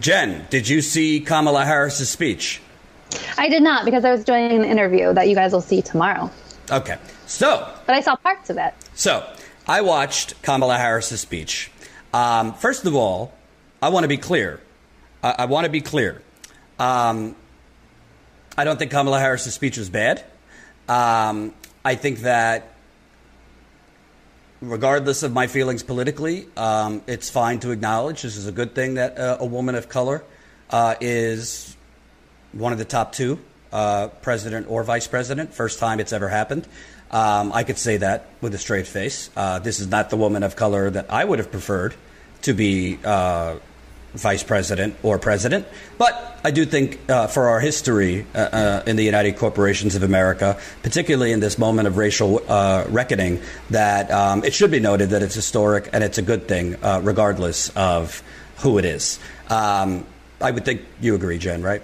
Jen, did you see Kamala Harris's speech? I did not because I was doing an interview that you guys will see tomorrow. Okay. So, but I saw parts of it. So, I watched Kamala Harris's speech. Um, first of all, I want to be clear. I, I want to be clear. Um, I don't think Kamala Harris's speech was bad. Um, I think that, regardless of my feelings politically, um, it's fine to acknowledge this is a good thing that uh, a woman of color uh, is one of the top two, uh, president or vice president. First time it's ever happened. Um, I could say that with a straight face. Uh, this is not the woman of color that I would have preferred to be uh, vice president or president. But I do think uh, for our history uh, uh, in the United Corporations of America, particularly in this moment of racial uh, reckoning, that um, it should be noted that it's historic and it's a good thing, regardless of who it is. Um, I would think you agree, Jen, right?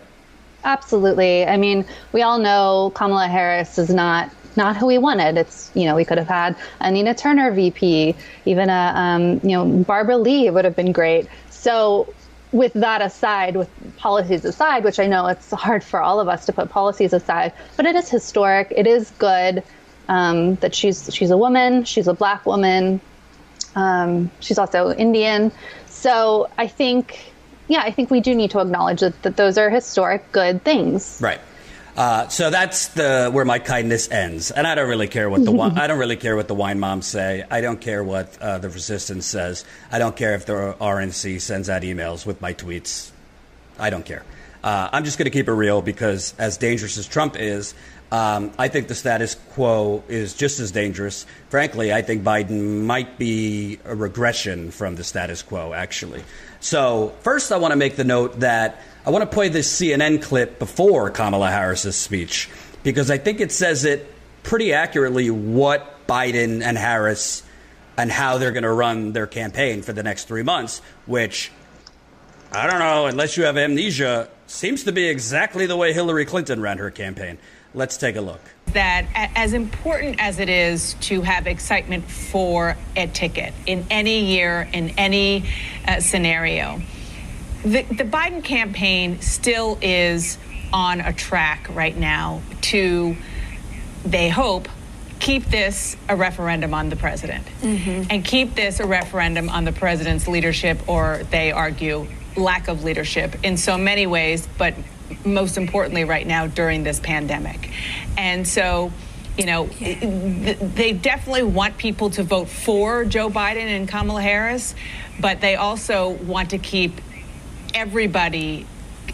Absolutely. I mean, we all know Kamala Harris is not not who we wanted. It's you know we could have had a Nina Turner VP, even a um, you know Barbara Lee would have been great. So with that aside, with policies aside, which I know it's hard for all of us to put policies aside, but it is historic. It is good um, that she's she's a woman. She's a black woman. Um, she's also Indian. So I think yeah, I think we do need to acknowledge that, that those are historic good things. Right. Uh, so that's the where my kindness ends, and I don't really care what the I don't really care what the wine moms say. I don't care what uh, the resistance says. I don't care if the RNC sends out emails with my tweets. I don't care. Uh, I'm just going to keep it real because, as dangerous as Trump is, um, I think the status quo is just as dangerous. Frankly, I think Biden might be a regression from the status quo, actually. So, first, I want to make the note that I want to play this CNN clip before Kamala Harris's speech because I think it says it pretty accurately what Biden and Harris and how they're going to run their campaign for the next three months, which I don't know, unless you have amnesia, seems to be exactly the way Hillary Clinton ran her campaign. Let's take a look. That as important as it is to have excitement for a ticket in any year, in any uh, scenario, the, the Biden campaign still is on a track right now to, they hope, keep this a referendum on the president mm-hmm. and keep this a referendum on the president's leadership, or they argue lack of leadership in so many ways, but most importantly right now during this pandemic. And so, you know, they definitely want people to vote for Joe Biden and Kamala Harris, but they also want to keep everybody,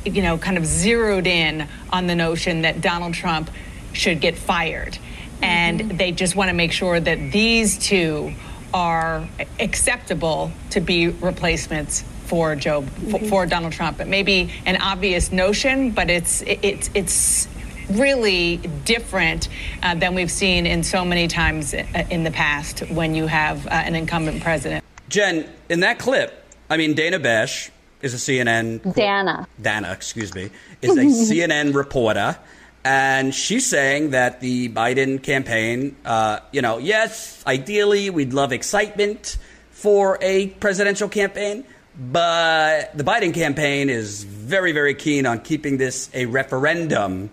you know, kind of zeroed in on the notion that Donald Trump should get fired. Mm-hmm. And they just want to make sure that these two are acceptable to be replacements for Joe mm-hmm. for Donald Trump. It may be an obvious notion, but it's it's it's really different uh, than we've seen in so many times uh, in the past when you have uh, an incumbent president. Jen, in that clip, I mean Dana Bash is a CNN Dana Dana, excuse me, is a CNN reporter. And she's saying that the Biden campaign, uh, you know, yes, ideally we'd love excitement for a presidential campaign, but the Biden campaign is very, very keen on keeping this a referendum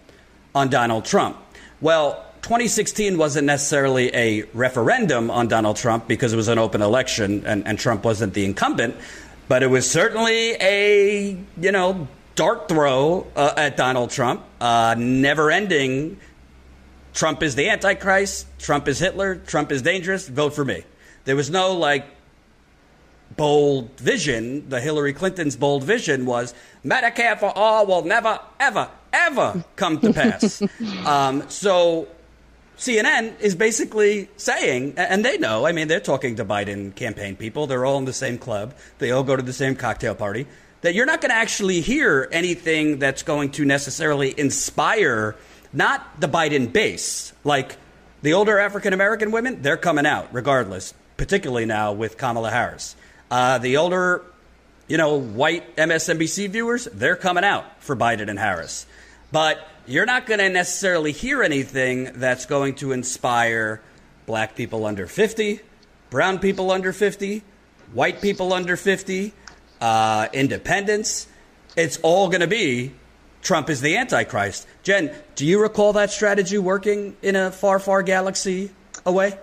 on Donald Trump. Well, 2016 wasn't necessarily a referendum on Donald Trump because it was an open election and, and Trump wasn't the incumbent, but it was certainly a, you know, dart throw uh, at Donald Trump, uh, never ending. Trump is the Antichrist. Trump is Hitler. Trump is dangerous. Vote for me. There was no like bold vision, the Hillary Clinton's bold vision was Medicare for all will never, ever, ever come to pass. um, so CNN is basically saying, and they know, I mean, they're talking to Biden campaign people, they're all in the same club, they all go to the same cocktail party, that you're not going to actually hear anything that's going to necessarily inspire not the Biden base. Like the older African American women, they're coming out regardless, particularly now with Kamala Harris. Uh, the older, you know, white MSNBC viewers, they're coming out for Biden and Harris. But you're not going to necessarily hear anything that's going to inspire black people under 50, brown people under 50, white people under 50, uh, independents. it's all going to be Trump is the Antichrist. Jen, do you recall that strategy working in a far, far galaxy away?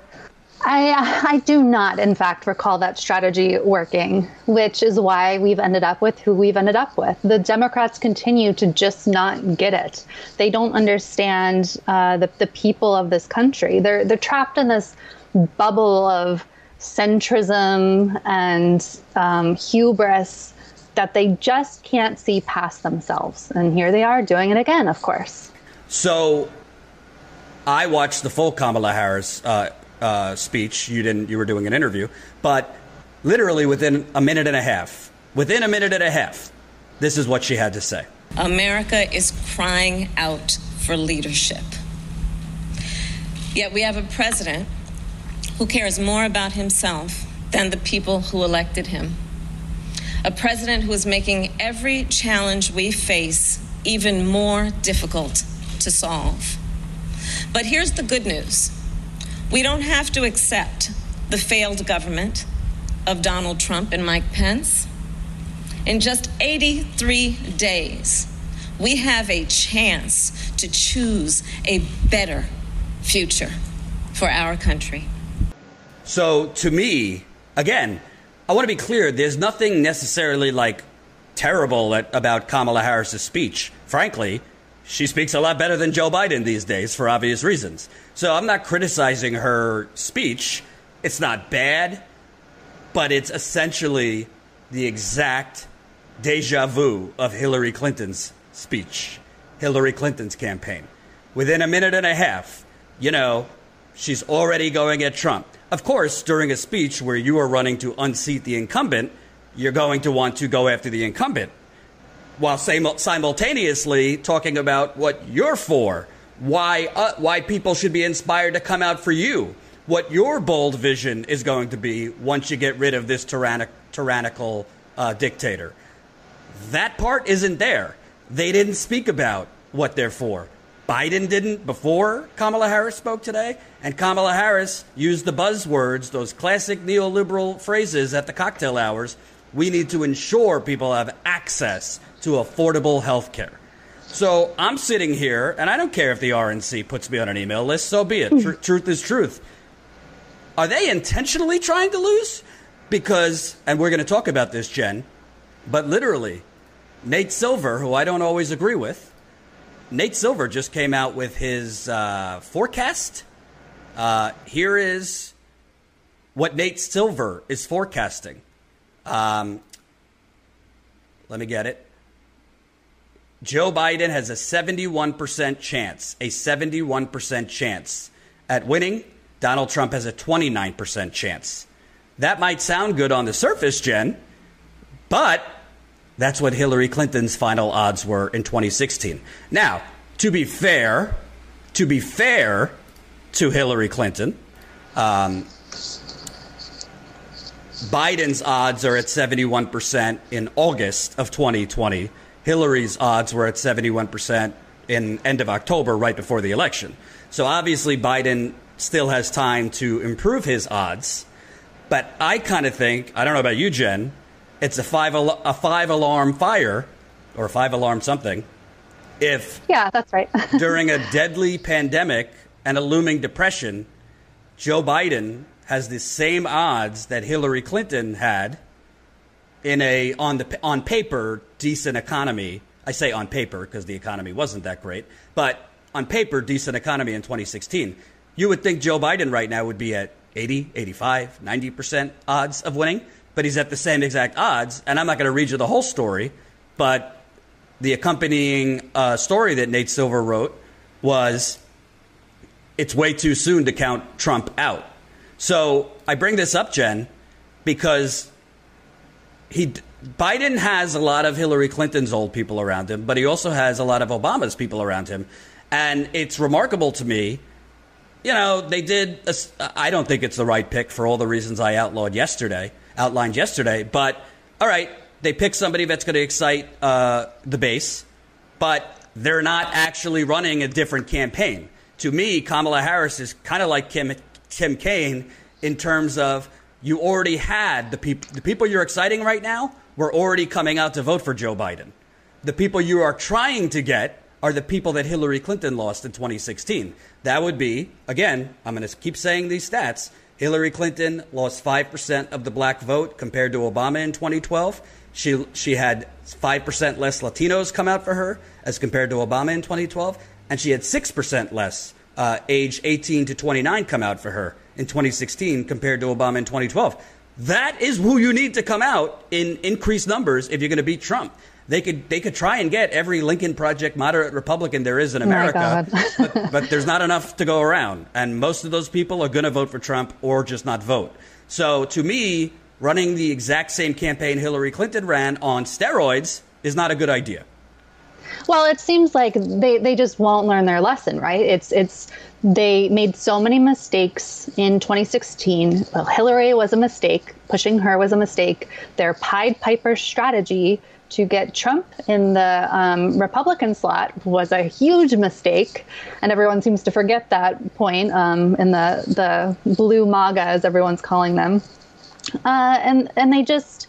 I, I do not, in fact, recall that strategy working, which is why we've ended up with who we've ended up with. The Democrats continue to just not get it. They don't understand uh, the, the people of this country. They're, they're trapped in this bubble of centrism and um, hubris that they just can't see past themselves. And here they are doing it again, of course. So I watched the full Kamala Harris uh, uh, speech. You didn't. You were doing an interview, but literally within a minute and a half, within a minute and a half, this is what she had to say. America is crying out for leadership. Yet we have a president who cares more about himself than the people who elected him. A president who is making every challenge we face even more difficult to solve. But here's the good news we don't have to accept the failed government of Donald Trump and Mike Pence. In just 83 days, we have a chance to choose a better future for our country. So, to me, again, I want to be clear there's nothing necessarily like terrible at, about Kamala Harris's speech. Frankly, she speaks a lot better than Joe Biden these days for obvious reasons. So I'm not criticizing her speech. It's not bad, but it's essentially the exact deja vu of Hillary Clinton's speech, Hillary Clinton's campaign. Within a minute and a half, you know, she's already going at Trump. Of course, during a speech where you are running to unseat the incumbent, you're going to want to go after the incumbent while simultaneously talking about what you're for, why, uh, why people should be inspired to come out for you, what your bold vision is going to be once you get rid of this tyrannic, tyrannical uh, dictator. That part isn't there. They didn't speak about what they're for. Biden didn't before Kamala Harris spoke today, and Kamala Harris used the buzzwords, those classic neoliberal phrases at the cocktail hours. We need to ensure people have access to affordable health care. So I'm sitting here, and I don't care if the RNC puts me on an email list, so be it. Tr- truth is truth. Are they intentionally trying to lose? Because, and we're going to talk about this, Jen, but literally, Nate Silver, who I don't always agree with, Nate Silver just came out with his uh, forecast. Uh, here is what Nate Silver is forecasting. Um, let me get it. Joe Biden has a 71% chance, a 71% chance at winning. Donald Trump has a 29% chance. That might sound good on the surface, Jen, but that's what Hillary Clinton's final odds were in 2016. Now, to be fair, to be fair to Hillary Clinton, um, Biden's odds are at 71% in August of 2020 Hillary's odds were at 71% in end of October, right before the election. So obviously, Biden still has time to improve his odds. But I kind of think, I don't know about you, Jen, it's a five, al- a five alarm fire or a five alarm something. If yeah, that's right. during a deadly pandemic and a looming depression, Joe Biden has the same odds that Hillary Clinton had in a on the on paper decent economy. I say on paper because the economy wasn't that great, but on paper decent economy in 2016. You would think Joe Biden right now would be at 80, 85, 90% odds of winning, but he's at the same exact odds. And I'm not going to read you the whole story, but the accompanying uh, story that Nate Silver wrote was it's way too soon to count Trump out. So I bring this up, Jen, because he Biden has a lot of Hillary Clinton's old people around him, but he also has a lot of Obama's people around him, and it's remarkable to me. You know, they did. I don't think it's the right pick for all the reasons I outlawed yesterday, outlined yesterday. But all right, they pick somebody that's going to excite uh, the base, but they're not actually running a different campaign. To me, Kamala Harris is kind of like Kim, Tim Kaine in terms of you already had the people the people you're exciting right now were already coming out to vote for Joe Biden. the people you are trying to get are the people that Hillary Clinton lost in 2016. That would be, again, I'm going to keep saying these stats. Hillary Clinton lost 5% of the black vote compared to Obama in 2012. She, she had 5% less Latinos come out for her as compared to Obama in 2012. And she had 6% less uh, age 18 to 29 come out for her in 2016 compared to Obama in 2012. That is who you need to come out in increased numbers if you're going to beat Trump. They could they could try and get every Lincoln Project moderate Republican there is in Oh America, but, but there's not enough to go around, and most of those people are going to vote for Trump or just not vote. So to me, running the exact same campaign Hillary Clinton ran on steroids is not a good idea. Well, it seems like they, they just won't learn their lesson, right? It's it's they made so many mistakes in 2016. Well, Hillary was a mistake. Pushing her was a mistake. Their Pied Piper strategy to get Trump in the um, Republican slot was a huge mistake, and everyone seems to forget that point um, in the the blue MAGA, as everyone's calling them. Uh, and and they just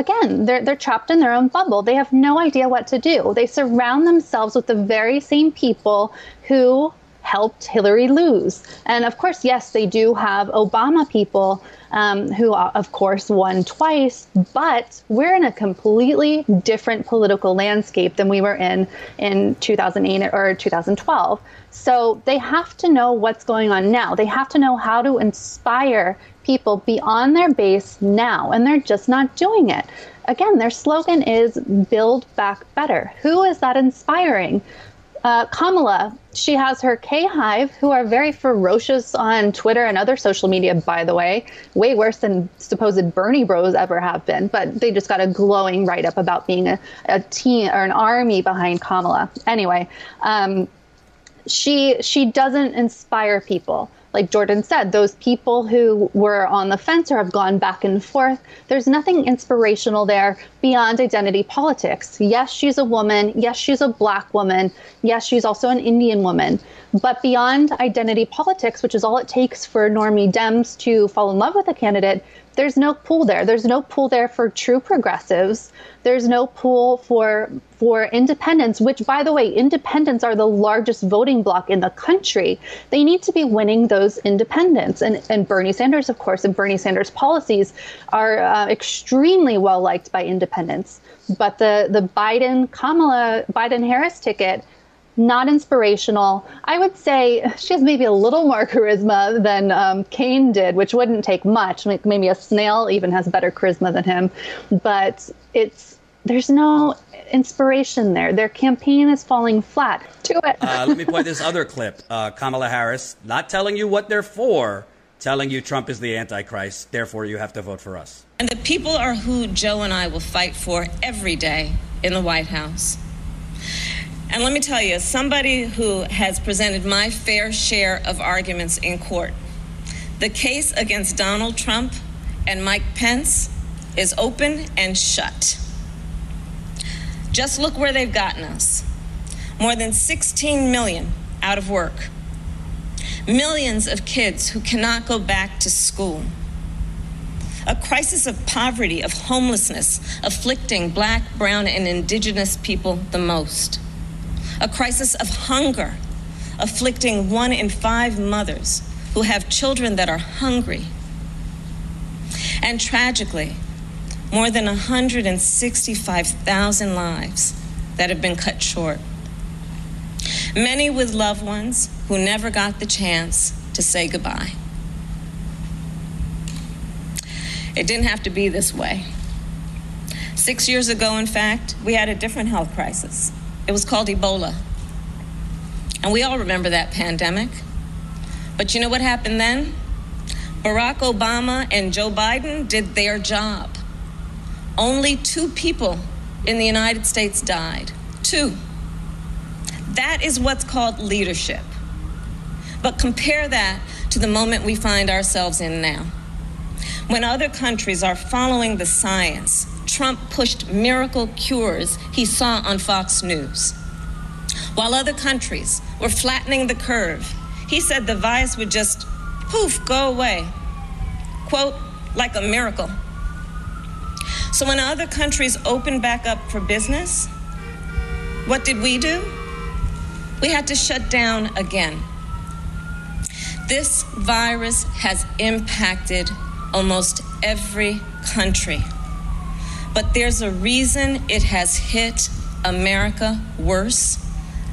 again they're they're trapped in their own bubble. They have no idea what to do. They surround themselves with the very same people who helped Hillary lose. And of course, yes, they do have Obama people um, who, uh, of course, won twice, but we're in a completely different political landscape than we were in in 2008 or 2012. So they have to know what's going on now. They have to know how to inspire people beyond their base now, and they're just not doing it. Again, their slogan is build back better. Who is that inspiring? Uh, Kamala, she has her K Hive, who are very ferocious on Twitter and other social media, by the way, way worse than supposed Bernie bros ever have been. But they just got a glowing write up about being a, a team or an army behind Kamala. Anyway, um, she she doesn't inspire people like Jordan said, those people who were on the fence or have gone back and forth, there's nothing inspirational there beyond identity politics. Yes, she's a woman. Yes, she's a black woman. Yes, she's also an Indian woman. But beyond identity politics, which is all it takes for normie Dems to fall in love with a candidate, there's no pool there. There's no pool there for true progressives. There's no pool for for independents, which by the way, independents are the largest voting bloc in the country. They need to be winning those independents. And, and Bernie Sanders, of course, and Bernie Sanders policies are uh, extremely well liked by independents. But the, the Biden Kamala Biden Harris ticket not inspirational. I would say she has maybe a little more charisma than um, Kaine did, which wouldn't take much. Maybe a snail even has better charisma than him, but it's there's no inspiration there. Their campaign is falling flat. To it. uh, let me play this other clip. Uh, Kamala Harris not telling you what they're for, telling you Trump is the Antichrist. Therefore, you have to vote for us. And the people are who Joe and I will fight for every day in the White House. And let me tell you, as somebody who has presented my fair share of arguments in court, the case against Donald Trump and Mike Pence is open and shut. Just look where they've gotten us. More than 16 million out of work, millions of kids who cannot go back to school, a crisis of poverty, of homelessness, afflicting black, brown, and indigenous people the most, a crisis of hunger, afflicting one in five mothers who have children that are hungry. And tragically, more than 165,000 lives that have been cut short. Many with loved ones who never got the chance to say goodbye. It didn't have to be this way. Six years ago, in fact, we had a different health crisis. It was called Ebola. And we all remember that pandemic. But you know what happened then? Barack Obama and Joe Biden did their job. Only two people in the United States died. Two. That is what's called leadership. But compare that to the moment we find ourselves in now. When other countries are following the science, Trump pushed miracle cures he saw on Fox News. While other countries were flattening the curve, he said the virus would just poof, go away. Quote, like a miracle. So when other countries opened back up for business, what did we do? We had to shut down again. This virus has impacted almost every country. But there's a reason it has hit America worse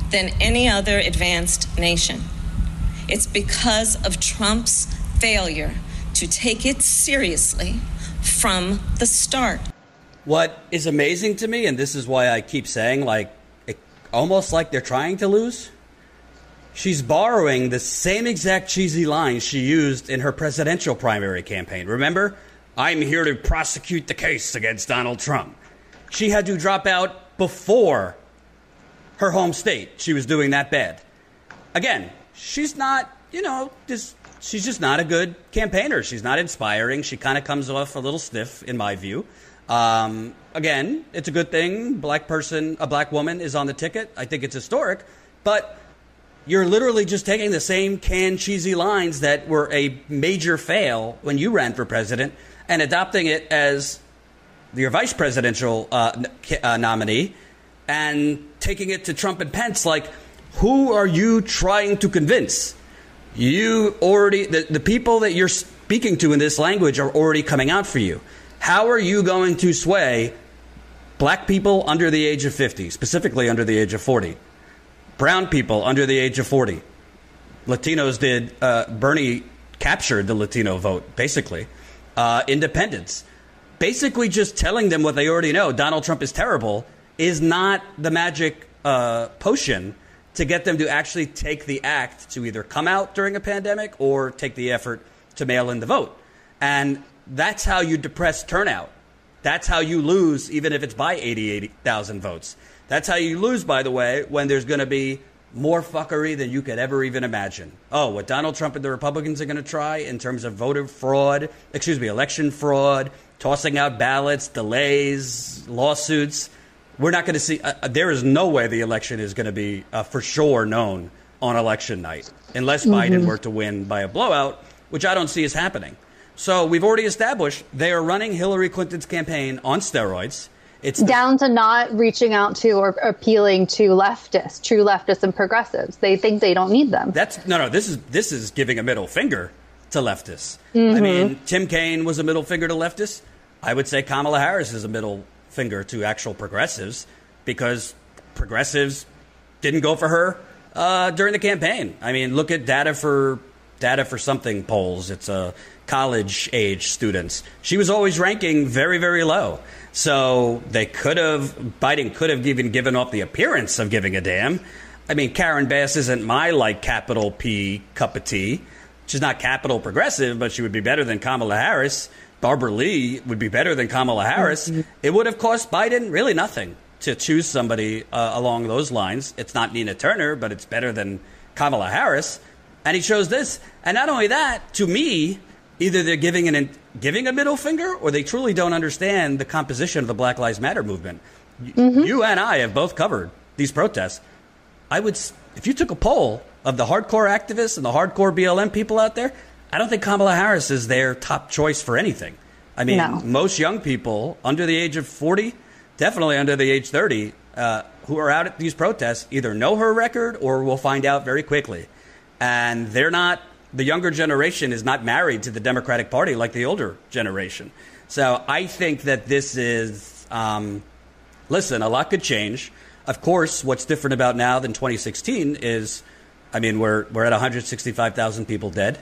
than any other advanced nation. It's because of Trump's failure to take it seriously from the start. What is amazing to me, and this is why I keep saying, like, it, almost like they're trying to lose, she's borrowing the same exact cheesy lines she used in her presidential primary campaign. Remember? I'm here to prosecute the case against Donald Trump. She had to drop out before her home state. She was doing that bad. Again, she's not, you know, just she's just not a good campaigner. She's not inspiring. She kind of comes off a little stiff, in my view. Um, again, it's a good thing. Black person, a black woman is on the ticket. I think it's historic, but you're literally just taking the same canned cheesy lines that were a major fail when you ran for president and adopting it as your vice presidential uh, uh, nominee and taking it to Trump and Pence. Like, who are you trying to convince? You already, the, the people that you're speaking to in this language are already coming out for you. How are you going to sway black people under the age of 50, specifically under the age of 40? Brown people under the age of 40. Latinos did, uh, Bernie captured the Latino vote, basically uh, independents. Basically, just telling them what they already know Donald Trump is terrible is not the magic uh, potion to get them to actually take the act to either come out during a pandemic or take the effort to mail in the vote. And that's how you depress turnout. That's how you lose, even if it's by 80, 80,000 votes. That's how you lose, by the way, when there's going to be more fuckery than you could ever even imagine. Oh, what Donald Trump and the Republicans are going to try in terms of voter fraud, excuse me, election fraud, tossing out ballots, delays, lawsuits. We're not going to see, uh, uh, there is no way the election is going to be uh, for sure known on election night unless mm-hmm. Biden were to win by a blowout, which I don't see is happening. So we've already established they are running Hillary Clinton's campaign on steroids. It's down to not reaching out to or appealing to leftists, true leftists and progressives. They think they don't need them. That's no, no. This is this is giving a middle finger to leftists. Mm-hmm. I mean, Tim Kaine was a middle finger to leftists. I would say Kamala Harris is a middle finger to actual progressives because progressives didn't go for her uh, during the campaign. I mean, look at data for data for something polls. It's a uh, college age students. She was always ranking very, very low. So they could have, Biden could have even given off the appearance of giving a damn. I mean, Karen Bass isn't my like capital P cup of tea. She's not capital progressive, but she would be better than Kamala Harris. Barbara Lee would be better than Kamala Harris. Mm-hmm. It would have cost Biden really nothing to choose somebody uh, along those lines. It's not Nina Turner, but it's better than Kamala Harris. And he chose this. And not only that, to me, either they're giving an giving a middle finger or they truly don't understand the composition of the Black Lives Matter movement. Mm-hmm. You and I have both covered these protests. I would, if you took a poll of the hardcore activists and the hardcore BLM people out there, I don't think Kamala Harris is their top choice for anything. I mean, no. most young people under the age of 40, definitely under the age 30, uh, who are out at these protests either know her record or will find out very quickly. And they're not the younger generation is not married to the Democratic Party like the older generation. So I think that this is, um, listen, a lot could change. Of course, what's different about now than 2016 is, I mean, we're, we're at 165,000 people dead.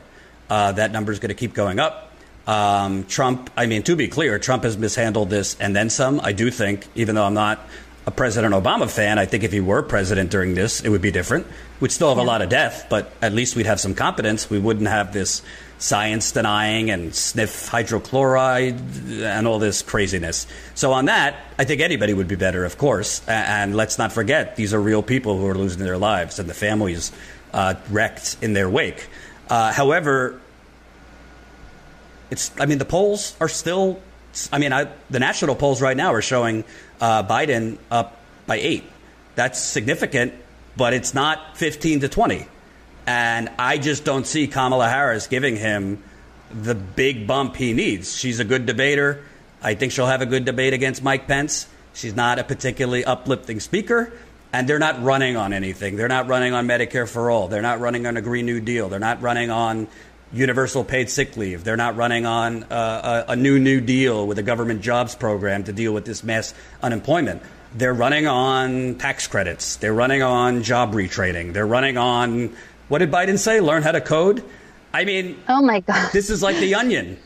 Uh, that number is going to keep going up. Um, Trump, I mean, to be clear, Trump has mishandled this and then some. I do think, even though I'm not a President Obama fan. I think if he were president during this, it would be different. We'd still have yeah. a lot of death, but at least we'd have some competence. We wouldn't have this science denying and sniff hydrochloride and all this craziness. So, on that, I think anybody would be better, of course. And let's not forget, these are real people who are losing their lives and the families uh, wrecked in their wake. Uh, however, it's, I mean, the polls are still, I mean, I, the national polls right now are showing uh, Biden up by eight. That's significant, but it's not 15 to 20. And I just don't see Kamala Harris giving him the big bump he needs. She's a good debater. I think she'll have a good debate against Mike Pence. She's not a particularly uplifting speaker. and they're not running on anything. They're not running on Medicare for all. They're not running on a Green New Deal. They're not running on universal paid sick leave. They're not running on uh, a, a new New Deal with a government jobs program to deal with this mass unemployment. They're running on tax credits. They're running on job retraining. They're running on what did Biden say? Learn how to code. I mean, oh my god, this is like the onion.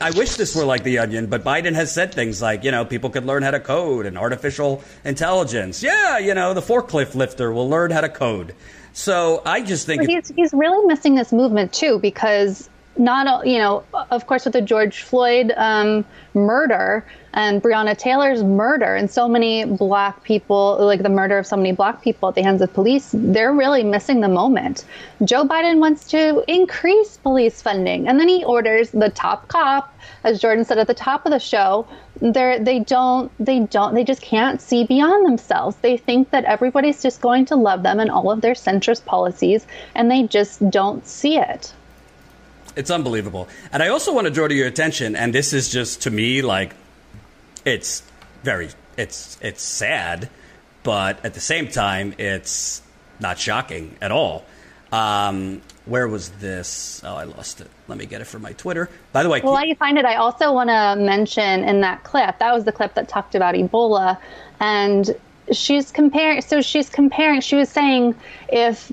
I wish this were like the onion, but Biden has said things like, you know, people could learn how to code and artificial intelligence. Yeah, you know, the forklift lifter will learn how to code. So I just think he's he's really missing this movement too because not you know of course with the George Floyd um, murder and Breonna Taylor's murder and so many black people like the murder of so many black people at the hands of police they're really missing the moment. Joe Biden wants to increase police funding and then he orders the top cop as Jordan said at the top of the show they're they don't they don't they just can't see beyond themselves. They think that everybody's just going to love them and all of their centrist policies and they just don't see it. It's unbelievable. And I also want to draw to your attention, and this is just to me like it's very it's it's sad, but at the same time it's not shocking at all. Um, where was this? Oh, I lost it. Let me get it from my Twitter. By the way, well, while you find it, I also want to mention in that clip that was the clip that talked about Ebola, and she's comparing. So she's comparing. She was saying if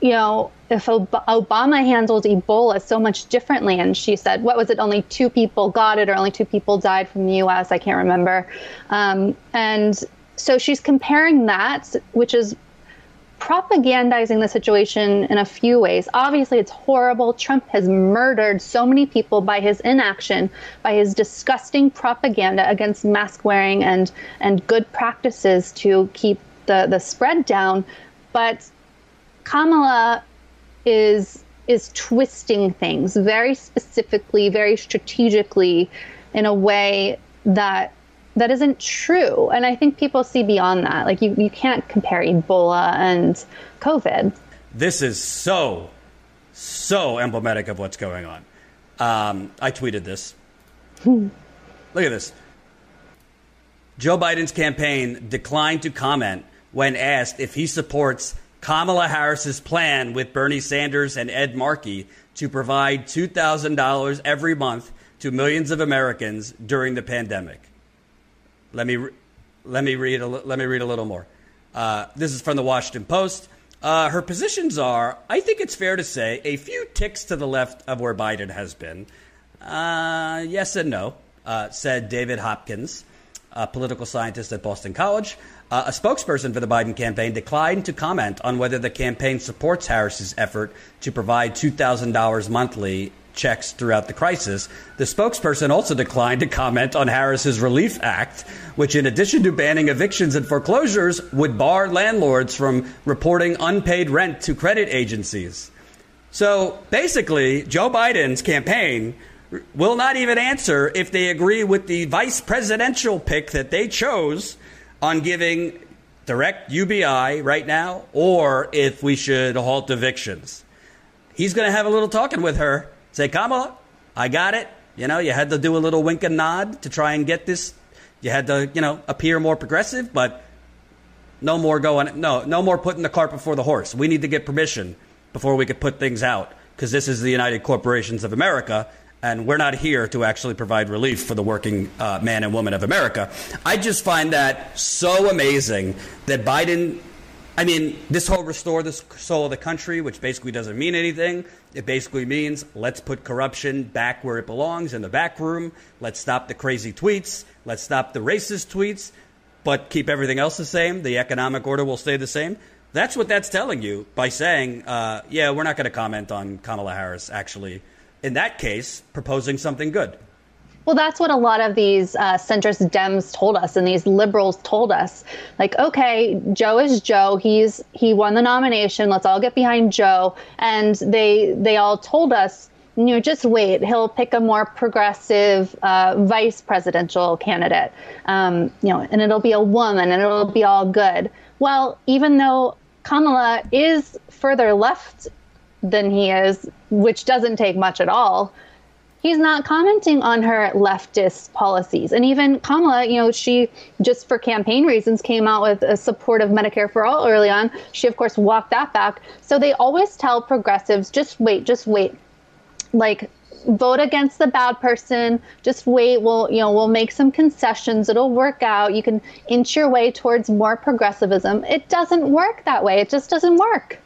you know if Obama handled Ebola so much differently, and she said, what was it? Only two people got it, or only two people died from the U.S. I can't remember. Um, and so she's comparing that, which is propagandizing the situation in a few ways. Obviously, it's horrible. Trump has murdered so many people by his inaction, by his disgusting propaganda against mask wearing and and good practices to keep the the spread down. But Kamala is is twisting things very specifically, very strategically, in a way that that isn't true. And I think people see beyond that. Like you, you can't compare Ebola and COVID. This is so, so emblematic of what's going on. Um, I tweeted this. Look at this. Joe Biden's campaign declined to comment when asked if he supports Kamala Harris's plan with Bernie Sanders and Ed Markey to provide $2,000 every month to millions of Americans during the pandemic. Let me, let me, read, a, let me read a little more. Uh, this is from the Washington Post. Uh, her positions are, I think it's fair to say, a few ticks to the left of where Biden has been. Uh, yes and no, uh, said David Hopkins, a political scientist at Boston College. Uh, a spokesperson for the Biden campaign declined to comment on whether the campaign supports Harris's effort to provide $2,000 monthly checks throughout the crisis. The spokesperson also declined to comment on Harris's Relief Act, which, in addition to banning evictions and foreclosures, would bar landlords from reporting unpaid rent to credit agencies. So basically, Joe Biden's campaign will not even answer if they agree with the vice presidential pick that they chose on giving direct UBI right now or if we should halt evictions. He's going to have a little talking with her. Say, Kamala, I got it. You know, you had to do a little wink and nod to try and get this. You had to, you know, appear more progressive, but no more going, no, no more putting the cart before the horse. We need to get permission before we could put things out because this is the United Corporations of America and we're not here to actually provide relief for the working uh, man and woman of America. I just find that so amazing that Biden. I mean, this whole restore the soul of the country, which basically doesn't mean anything. It basically means let's put corruption back where it belongs in the back room. Let's stop the crazy tweets. Let's stop the racist tweets, but keep everything else the same. The economic order will stay the same. That's what that's telling you by saying, uh, yeah, we're not going to comment on Kamala Harris actually in that case, proposing something good. Well, that's what a lot of these uh, centrist Dems told us, and these liberals told us. Like, okay, Joe is Joe. He's he won the nomination. Let's all get behind Joe. And they they all told us, you know, just wait. He'll pick a more progressive uh, vice presidential candidate. Um, you know, and it'll be a woman, and it'll be all good. Well, even though Kamala is further left than he is, which doesn't take much at all, he's not commenting on her leftist policies. And even Kamala, you know, she just for campaign reasons came out with a support of Medicare for all early on. She, of course, walked that back. So they always tell progressives just wait, just wait. Like, vote against the bad person just wait we'll you know we'll make some concessions it'll work out you can inch your way towards more progressivism it doesn't work that way it just doesn't work